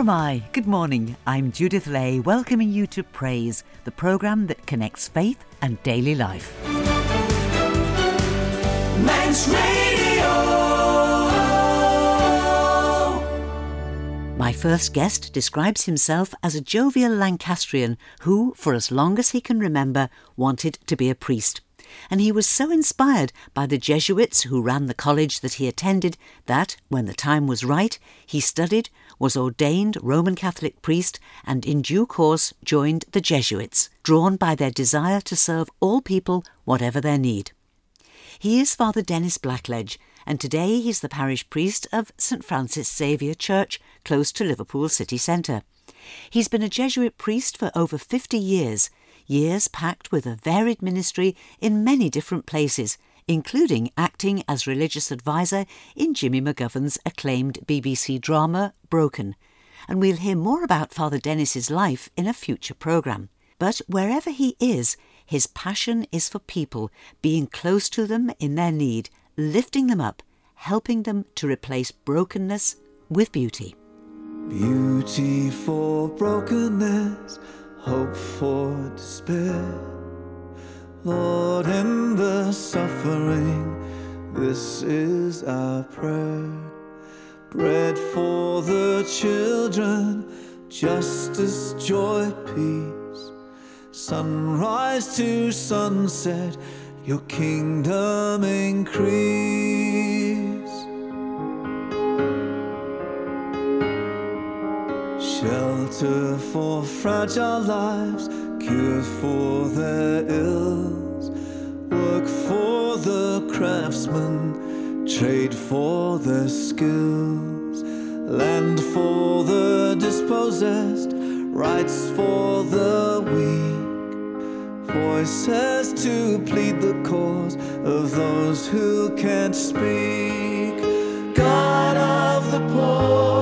Good morning. I'm Judith Ley, welcoming you to Praise, the programme that connects faith and daily life. Radio. My first guest describes himself as a jovial Lancastrian who, for as long as he can remember, wanted to be a priest and he was so inspired by the Jesuits who ran the college that he attended that, when the time was right, he studied, was ordained Roman Catholic priest, and in due course joined the Jesuits, drawn by their desire to serve all people, whatever their need. He is Father Denis Blackledge, and today he's the parish priest of St Francis Xavier Church, close to Liverpool city centre. He's been a Jesuit priest for over 50 years years packed with a varied ministry in many different places, including acting as religious advisor in Jimmy McGovern's acclaimed BBC drama Broken. And we'll hear more about Father Denis's life in a future programme. But wherever he is, his passion is for people, being close to them in their need, lifting them up, helping them to replace brokenness with beauty. Beauty for brokenness hope for despair. Lord, in the suffering, this is our prayer. Bread for the children, justice, joy, peace. Sunrise to sunset, your kingdom increase. Shelter for fragile lives, cure for their ills. Work for the craftsman, trade for their skills. Land for the dispossessed, rights for the weak. Voices to plead the cause of those who can't speak. God of the poor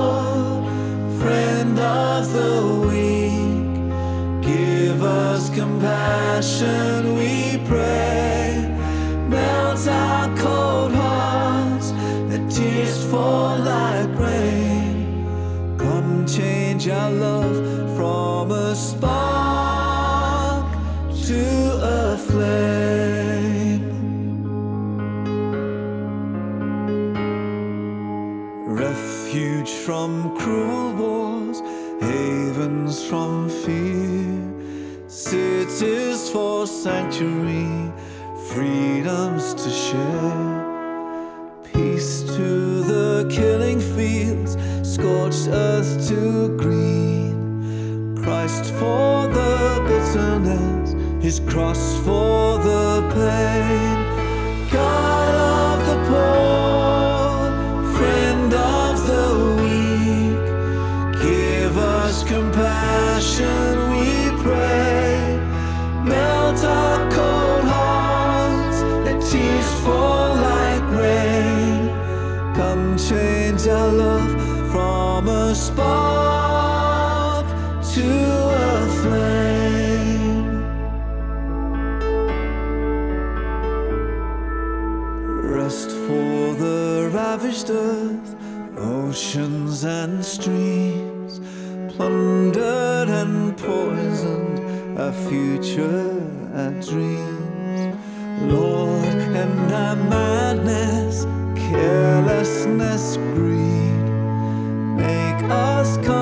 friend of the weak. Give us compassion, we pray. Melt our cold hearts, let tears fall like rain. Come change our love from cruel wars, havens from fear, cities for sanctuary, freedoms to share. Peace to the killing fields, scorched earth to green. Christ for the bitterness, his cross for the pain. Rest for the ravished earth, oceans and streams, plundered and poisoned, our future, our dreams. Lord, and our madness, carelessness, greed, make us content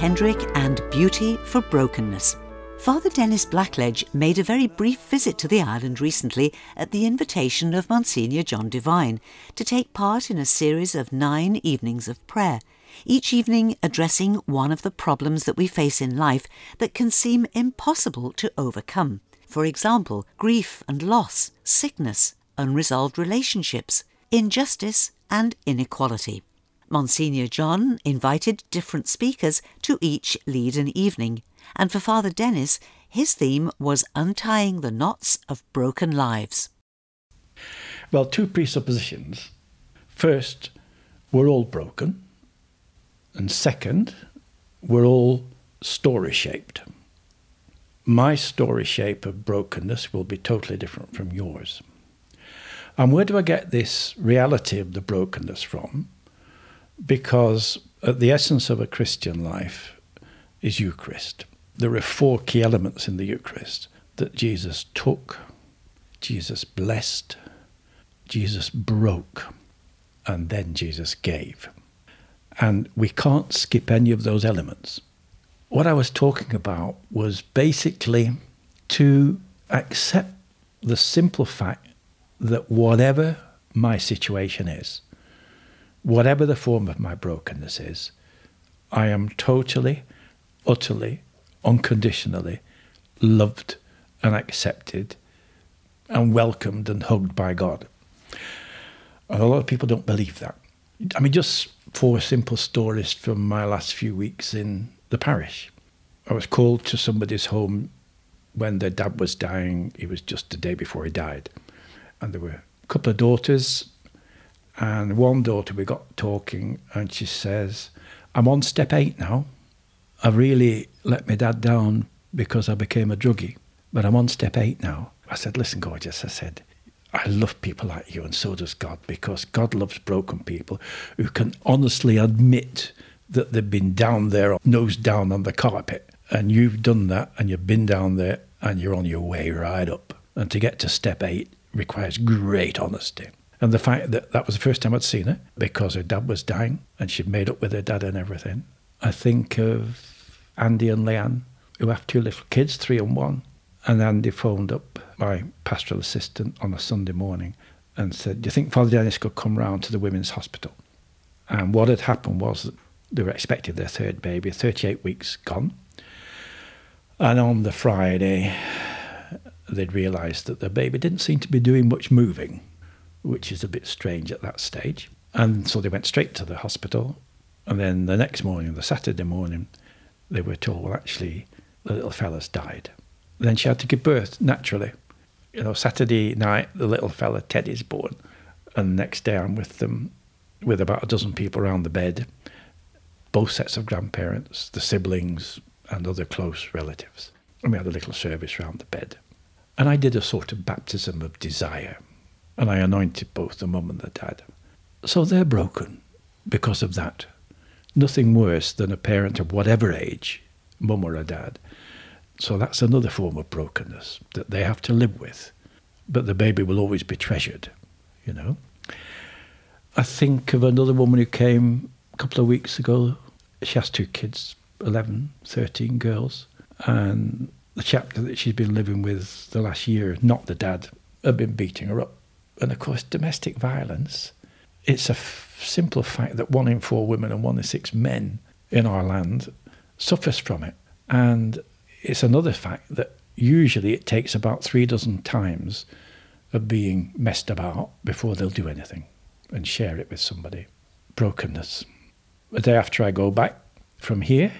Kendrick and Beauty for Brokenness. Father Denis Blackledge made a very brief visit to the island recently at the invitation of Monsignor John Devine to take part in a series of nine evenings of prayer, each evening addressing one of the problems that we face in life that can seem impossible to overcome. For example, grief and loss, sickness, unresolved relationships, injustice, and inequality. Monsignor John invited different speakers to each lead an evening, and for Father Denis, his theme was untying the knots of broken lives. Well, two presuppositions. First, we're all broken. And second, we're all story shaped. My story shape of brokenness will be totally different from yours. And where do I get this reality of the brokenness from? Because at the essence of a Christian life is Eucharist. There are four key elements in the Eucharist that Jesus took, Jesus blessed, Jesus broke, and then Jesus gave. And we can't skip any of those elements. What I was talking about was basically to accept the simple fact that whatever my situation is, whatever the form of my brokenness is, I am totally, utterly, unconditionally loved and accepted and welcomed and hugged by God. And a lot of people don't believe that. I mean, just four simple stories from my last few weeks in the parish. I was called to somebody's home when their dad was dying. It was just the day before he died. And there were a couple of daughters. And one daughter, we got talking, and she says, I'm on step eight now. I really let my dad down because I became a druggie, but I'm on step eight now. I said, Listen, gorgeous, I said, I love people like you, and so does God, because God loves broken people who can honestly admit that they've been down there, nose down on the carpet. And you've done that, and you've been down there, and you're on your way right up. And to get to step eight requires great honesty. And the fact that that was the first time I'd seen her, because her dad was dying, and she'd made up with her dad and everything. I think of Andy and Leanne, who have two little kids, three and one. And Andy phoned up my pastoral assistant on a Sunday morning and said, Do you think Father Denis could come round to the women's hospital? And what had happened was that they were expecting their third baby, 38 weeks gone. And on the Friday, they'd realised that the baby didn't seem to be doing much moving, which is a bit strange at that stage. And so they went straight to the hospital. And then the next morning, the Saturday morning, they were told, well, actually, the little fella's died. Then she had to give birth naturally you know, Saturday night, the little fella Teddy's born, and next day I'm with them, with about a dozen people around the bed, both sets of grandparents, the siblings, and other close relatives. And we had a little service round the bed. And I did a sort of baptism of desire, and I anointed both the mum and the dad. So they're broken because of that. Nothing worse than a parent of whatever age, mum or a dad, so that's another form of brokenness that they have to live with. But the baby will always be treasured, you know. I think of another woman who came a couple of weeks ago. She has two kids, 11, 13 girls. And the chap that she's been living with the last year, not the dad, had been beating her up. And of course, domestic violence, it's a f- simple fact that one in four women and one in six men in our land suffers from it. And it's another fact that usually it takes about three dozen times of being messed about before they'll do anything and share it with somebody. Brokenness. The day after I go back from here,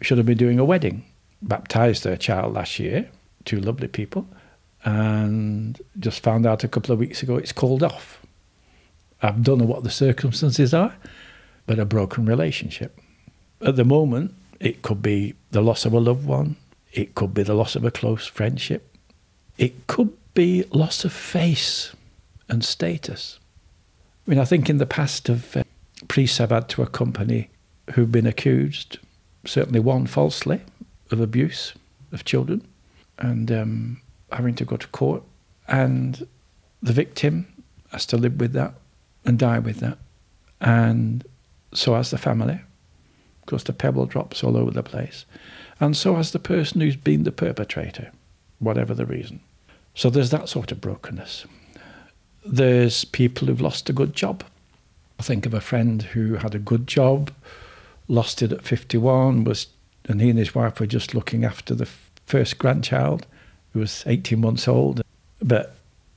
should have been doing a wedding. Baptized their child last year, two lovely people, and just found out a couple of weeks ago it's called off. I don't know what the circumstances are, but a broken relationship. At the moment, it could be the loss of a loved one, it could be the loss of a close friendship. It could be loss of face and status. I mean, I think in the past of uh, priests I've had to accompany who've been accused, certainly one falsely, of abuse of children and um, having to go to court. And the victim has to live with that and die with that. And so has the family. because the pebble drops all over the place and so has the person who's been the perpetrator, whatever the reason. So there's that sort of brokenness. There's people who've lost a good job. I think of a friend who had a good job, lost it at 51, was, and he and his wife were just looking after the first grandchild, who was 18 months old. But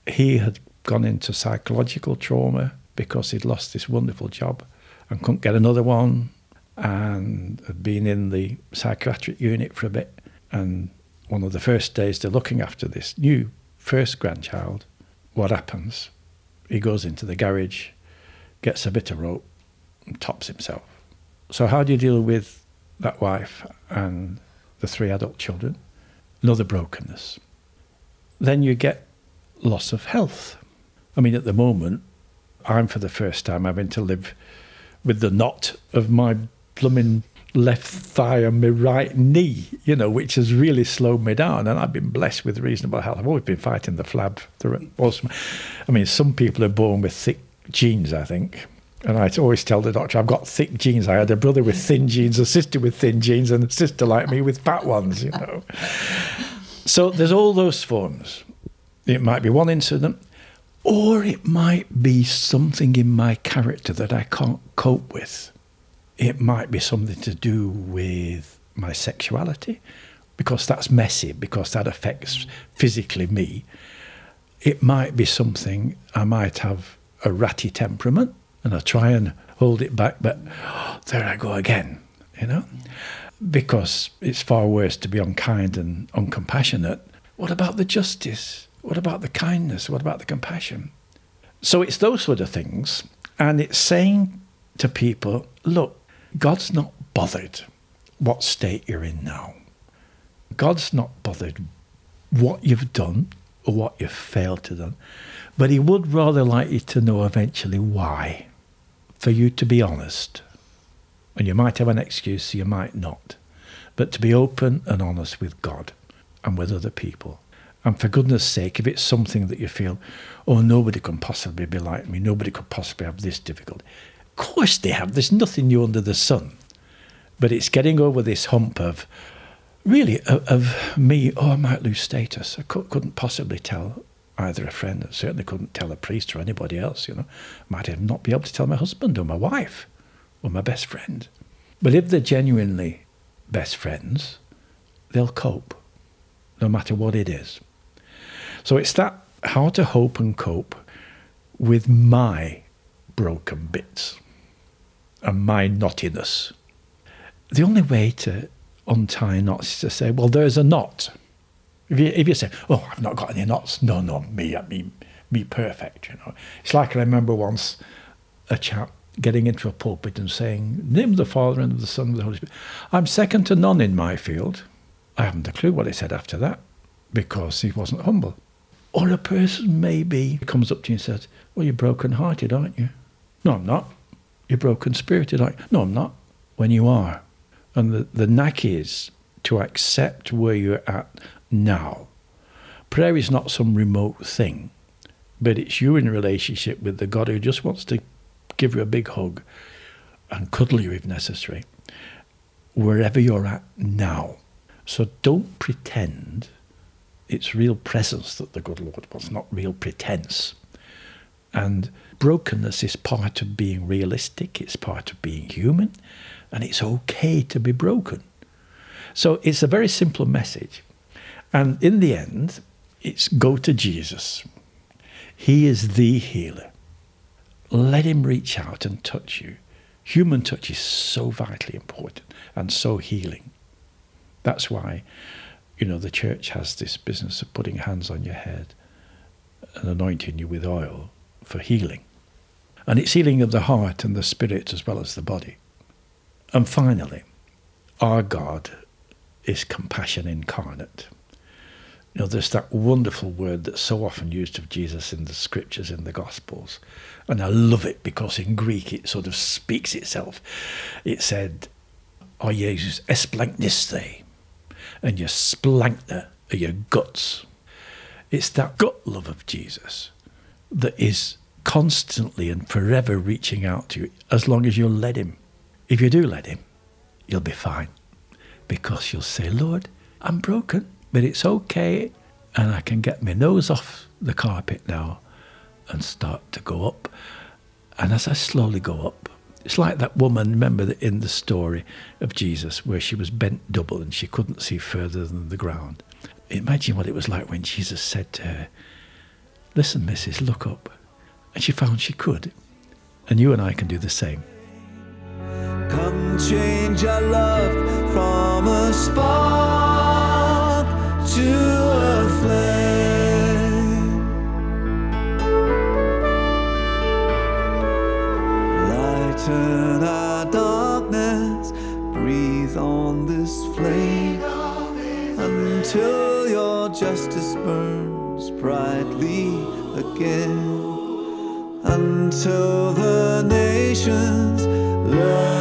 he had gone into psychological trauma because he'd lost this wonderful job. and couldn't get another one and had been in the psychiatric unit for a bit. And one of the first days they're looking after this new first grandchild, what happens? He goes into the garage, gets a bit of rope, and tops himself. So, how do you deal with that wife and the three adult children? Another brokenness. Then you get loss of health. I mean, at the moment, I'm for the first time having to live with the knot of my blooming left thigh and my right knee, you know, which has really slowed me down. And I've been blessed with reasonable health. I've always been fighting the flab. I mean, some people are born with thick genes, I think. And I always tell the doctor, I've got thick genes. I had a brother with thin genes, a sister with thin genes, and a sister like me with fat ones, you know. So there's all those forms. It might be one incident, or it might be something in my character that I can't cope with. It might be something to do with my sexuality, because that's messy, because that affects physically me. It might be something I might have a ratty temperament and I try and hold it back, but oh, there I go again, you know? Because it's far worse to be unkind and uncompassionate. What about the justice? What about the kindness? What about the compassion? So it's those sort of things. And it's saying to people, look, God's not bothered what state you're in now. God's not bothered what you've done or what you've failed to do, but He would rather like you to know eventually why for you to be honest. And you might have an excuse, you might not. But to be open and honest with God and with other people. And for goodness sake, if it's something that you feel, oh, nobody can possibly be like me, nobody could possibly have this difficulty. Of course they have. There's nothing new under the sun. But it's getting over this hump of, really, of, of me, oh, I might lose status. I couldn't possibly tell either a friend, and certainly couldn't tell a priest or anybody else, you know. Might not be able to tell my husband or my wife or my best friend. But if they're genuinely best friends, they'll cope, no matter what it is. So it's that how to hope and cope with my broken bits and my knottiness. The only way to untie knots is to say, well, there's a knot. If you, if you say, "Oh, I've not got any knots," no, no, me, me, me, perfect. You know, it's like I remember once a chap getting into a pulpit and saying, "Name the Father and of the Son and of the Holy Spirit." I'm second to none in my field. I haven't a clue what he said after that, because he wasn't humble. Or a person maybe comes up to you and says, "Well, you're broken-hearted, aren't you?" No, I'm not. You're broken-spirited, aren't you? No, I'm not. When you are, and the the knack is to accept where you're at now. Prayer is not some remote thing, but it's you in relationship with the God who just wants to give you a big hug and cuddle you if necessary, wherever you're at now. So don't pretend it's real presence that the good Lord wants, not real pretense. And brokenness is part of being realistic, it's part of being human, and it's okay to be broken. So it's a very simple message. And in the end, it's go to Jesus. He is the healer. Let him reach out and touch you. Human touch is so vitally important and so healing. That's why, you know, the church has this business of putting hands on your head and anointing you with oil for healing. And it's healing of the heart and the spirit as well as the body. And finally, our God is compassion incarnate. You know, there's that wonderful word that's so often used of Jesus in the scriptures, in the Gospels. And I love it because in Greek it sort of speaks itself. It said, O Jesus, esplankniste, and your splankner are your guts. It's that gut love of Jesus that is constantly and forever reaching out to you as long as you'll let Him. If you do let Him, you'll be fine because you'll say, Lord, I'm broken but it's okay, and I can get my nose off the carpet now and start to go up. And as I slowly go up, it's like that woman, remember in the story of Jesus, where she was bent double and she couldn't see further than the ground. Imagine what it was like when Jesus said to her, Listen, missus, look up. And she found she could. And you and I can do the same. Come change our love from a spark again. Until the nations learn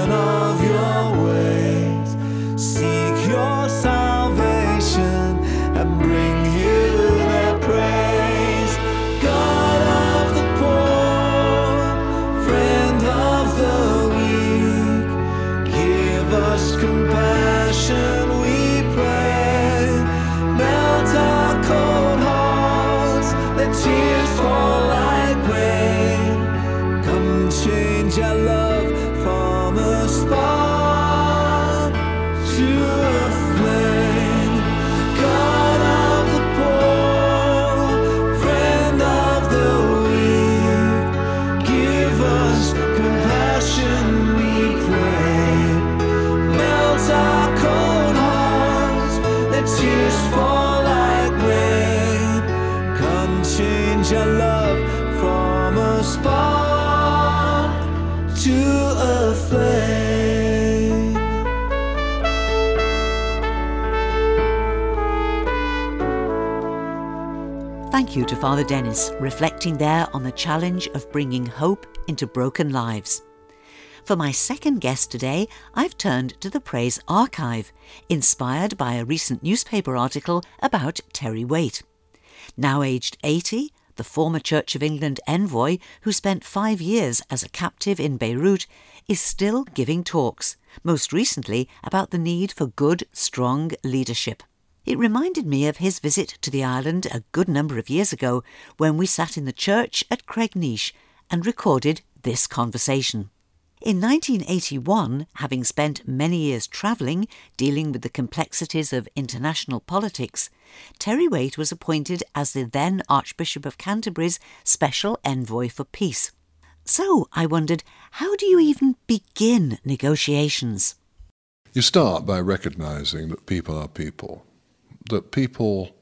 Thank you to Father Denis, reflecting there on the challenge of bringing hope into broken lives. For my second guest today, I've turned to the Praise Archive, inspired by a recent newspaper article about Terry Waite. Now aged 80, the former Church of England envoy who spent five years as a captive in Beirut is still giving talks, most recently about the need for good, strong leadership. It reminded me of his visit to the island a good number of years ago when we sat in the church at Craignish and recorded this conversation. In 1981, having spent many years travelling, dealing with the complexities of international politics, Terry Waite was appointed as the then Archbishop of Canterbury's Special Envoy for Peace. So I wondered, how do you even begin negotiations? You start by recognizing that people are people, that people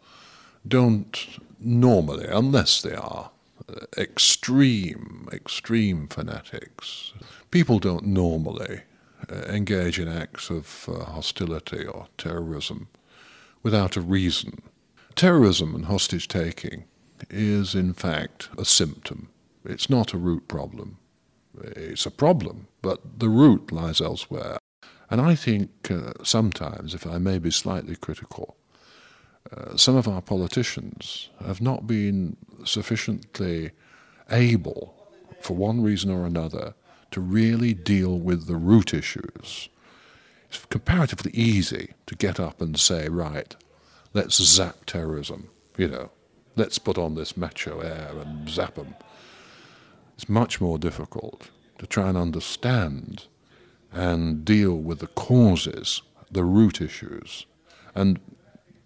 don't normally, unless they are uh, extreme, extreme fanatics, people don't normally uh, engage in acts of uh, hostility or terrorism without a reason. Terrorism and hostage taking is, in fact, a symptom. It's not a root problem. It's a problem, but the root lies elsewhere. And I think uh, sometimes, if I may be slightly critical, uh, some of our politicians have not been sufficiently able, for one reason or another, to really deal with the root issues. It's comparatively easy to get up and say, right, let's zap terrorism, you know, let's put on this macho air and zap them. It's much more difficult to try and understand and deal with the causes, the root issues. And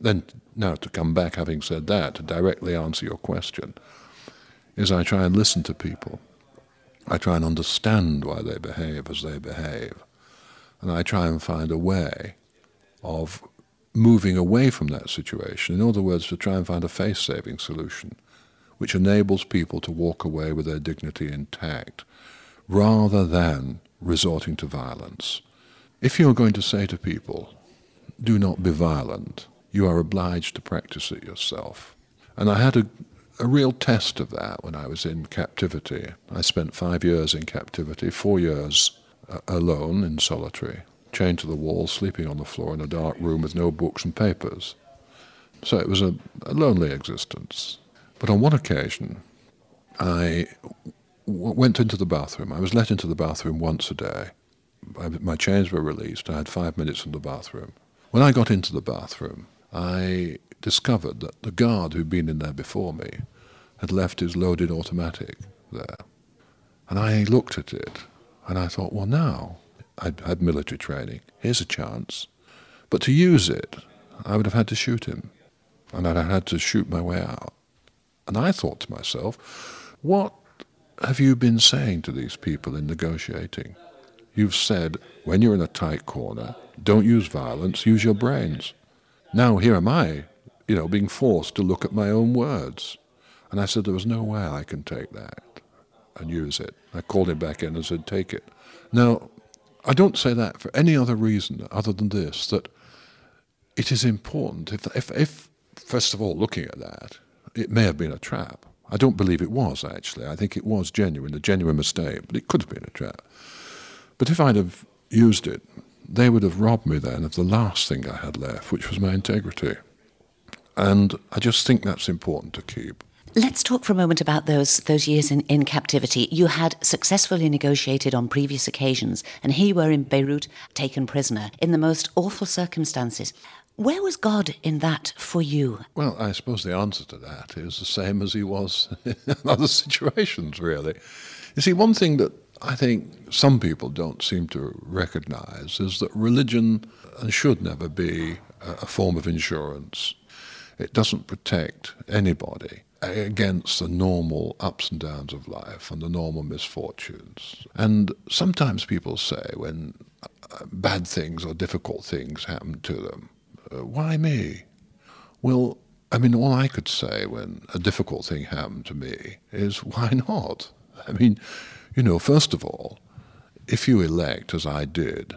then, now to come back, having said that, to directly answer your question, is I try and listen to people. I try and understand why they behave as they behave. And I try and find a way of moving away from that situation. In other words, to try and find a face saving solution which enables people to walk away with their dignity intact rather than resorting to violence. If you're going to say to people, do not be violent, you are obliged to practice it yourself. And I had a, a real test of that when I was in captivity. I spent five years in captivity, four years uh, alone in solitary, chained to the wall, sleeping on the floor in a dark room with no books and papers. So it was a, a lonely existence. But on one occasion, I w- went into the bathroom. I was let into the bathroom once a day. I, my chains were released. I had five minutes in the bathroom. When I got into the bathroom, I discovered that the guard who'd been in there before me had left his loaded automatic there. And I looked at it and I thought, well, now I'd had military training. Here's a chance. But to use it, I would have had to shoot him. And I'd have had to shoot my way out. And I thought to myself, what have you been saying to these people in negotiating? You've said, when you're in a tight corner, don't use violence, use your brains. Now here am I, you know, being forced to look at my own words. And I said, there was no way I can take that and use it. I called him back in and said, take it. Now, I don't say that for any other reason other than this, that it is important. If, if, if, first of all, looking at that, it may have been a trap. I don't believe it was, actually. I think it was genuine, a genuine mistake, but it could have been a trap. But if I'd have used it, they would have robbed me then of the last thing I had left, which was my integrity. And I just think that's important to keep. Let's talk for a moment about those those years in, in captivity. You had successfully negotiated on previous occasions, and here you were in Beirut, taken prisoner in the most awful circumstances. Where was God in that for you? Well, I suppose the answer to that is the same as he was in other situations, really. You see, one thing that I think some people don't seem to recognize is that religion should never be a form of insurance. It doesn't protect anybody against the normal ups and downs of life and the normal misfortunes. And sometimes people say when uh, bad things or difficult things happen to them, uh, why me? Well, I mean, all I could say when a difficult thing happened to me is, why not? I mean, you know, first of all, if you elect, as I did,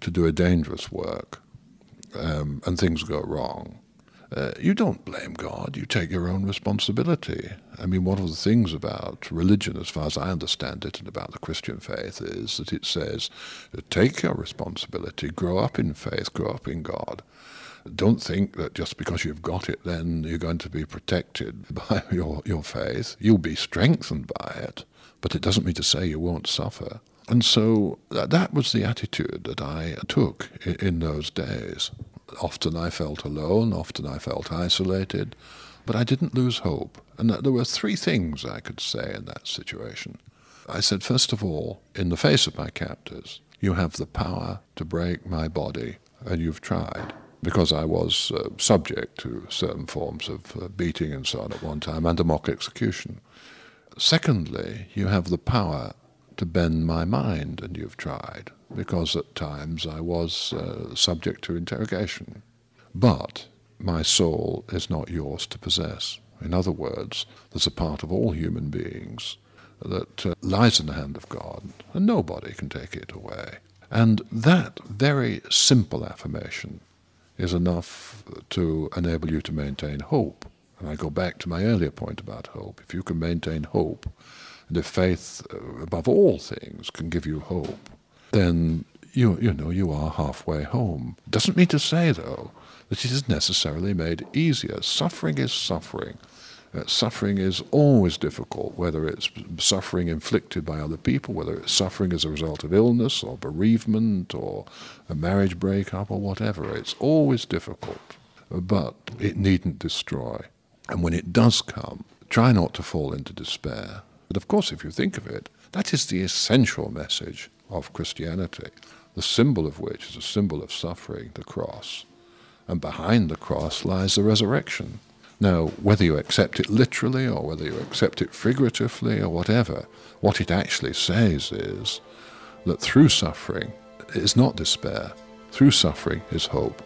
to do a dangerous work um, and things go wrong, uh, you don't blame God. You take your own responsibility. I mean, one of the things about religion, as far as I understand it, and about the Christian faith, is that it says, take your responsibility, grow up in faith, grow up in God. Don't think that just because you've got it, then you're going to be protected by your, your faith. You'll be strengthened by it but it doesn't mean to say you won't suffer. And so that was the attitude that I took in those days. Often I felt alone, often I felt isolated, but I didn't lose hope. And there were three things I could say in that situation. I said, first of all, in the face of my captors, you have the power to break my body, and you've tried. Because I was uh, subject to certain forms of uh, beating and so on at one time, and a mock execution. Secondly, you have the power to bend my mind, and you've tried, because at times I was uh, subject to interrogation. But my soul is not yours to possess. In other words, there's a part of all human beings that uh, lies in the hand of God, and nobody can take it away. And that very simple affirmation is enough to enable you to maintain hope and I go back to my earlier point about hope. If you can maintain hope, and if faith, uh, above all things, can give you hope, then you, you know you are halfway home. Doesn't mean to say, though, that it is necessarily made easier. Suffering is suffering. Uh, suffering is always difficult, whether it's suffering inflicted by other people, whether it's suffering as a result of illness or bereavement or a marriage breakup or whatever. It's always difficult, but it needn't destroy. And when it does come, try not to fall into despair. But of course, if you think of it, that is the essential message of Christianity, the symbol of which is a symbol of suffering, the cross. And behind the cross lies the resurrection. Now, whether you accept it literally or whether you accept it figuratively or whatever, what it actually says is that through suffering is not despair, through suffering is hope.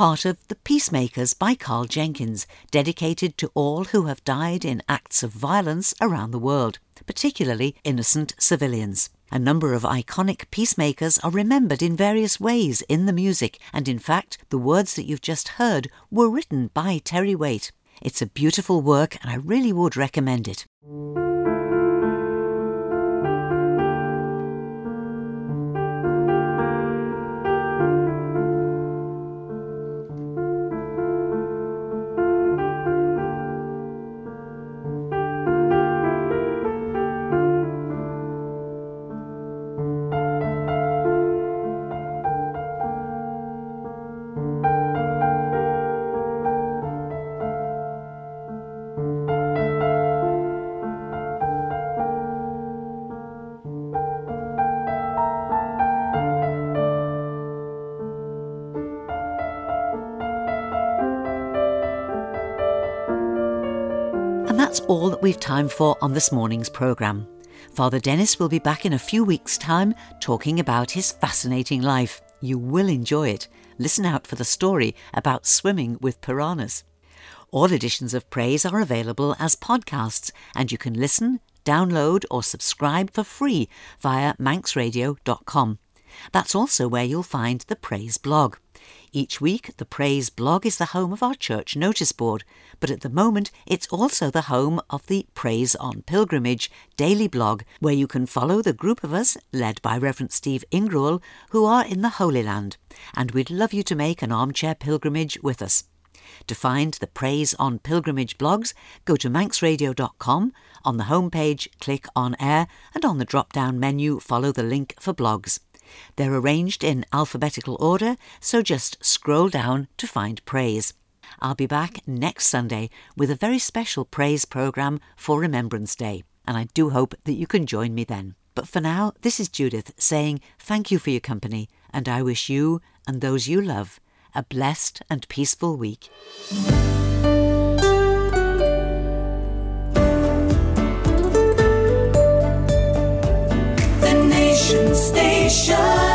Part of The Peacemakers by Karl Jenkins, dedicated to all who have died in acts of violence around the world, particularly innocent civilians. A number of iconic peacemakers are remembered in various ways in the music, and in fact, the words that you've just heard were written by Terry Waite. It's a beautiful work, and I really would recommend it. That's all that we've time for on this morning's programme. Father Denis will be back in a few weeks' time talking about his fascinating life. You will enjoy it. Listen out for the story about swimming with piranhas. All editions of Praise are available as podcasts, and you can listen, download, or subscribe for free via manxradio.com. That's also where you'll find the Praise blog. Each week, the Praise blog is the home of our church notice board, but at the moment, it's also the home of the Praise on Pilgrimage daily blog, where you can follow the group of us, led by Reverend Steve Ingruel, who are in the Holy Land. And we'd love you to make an armchair pilgrimage with us. To find the Praise on Pilgrimage blogs, go to manxradio.com. On the homepage, click on air, and on the drop down menu, follow the link for blogs. They're arranged in alphabetical order, so just scroll down to find praise. I'll be back next Sunday with a very special praise programme for Remembrance Day, and I do hope that you can join me then. But for now, this is Judith saying thank you for your company, and I wish you and those you love a blessed and peaceful week. Station.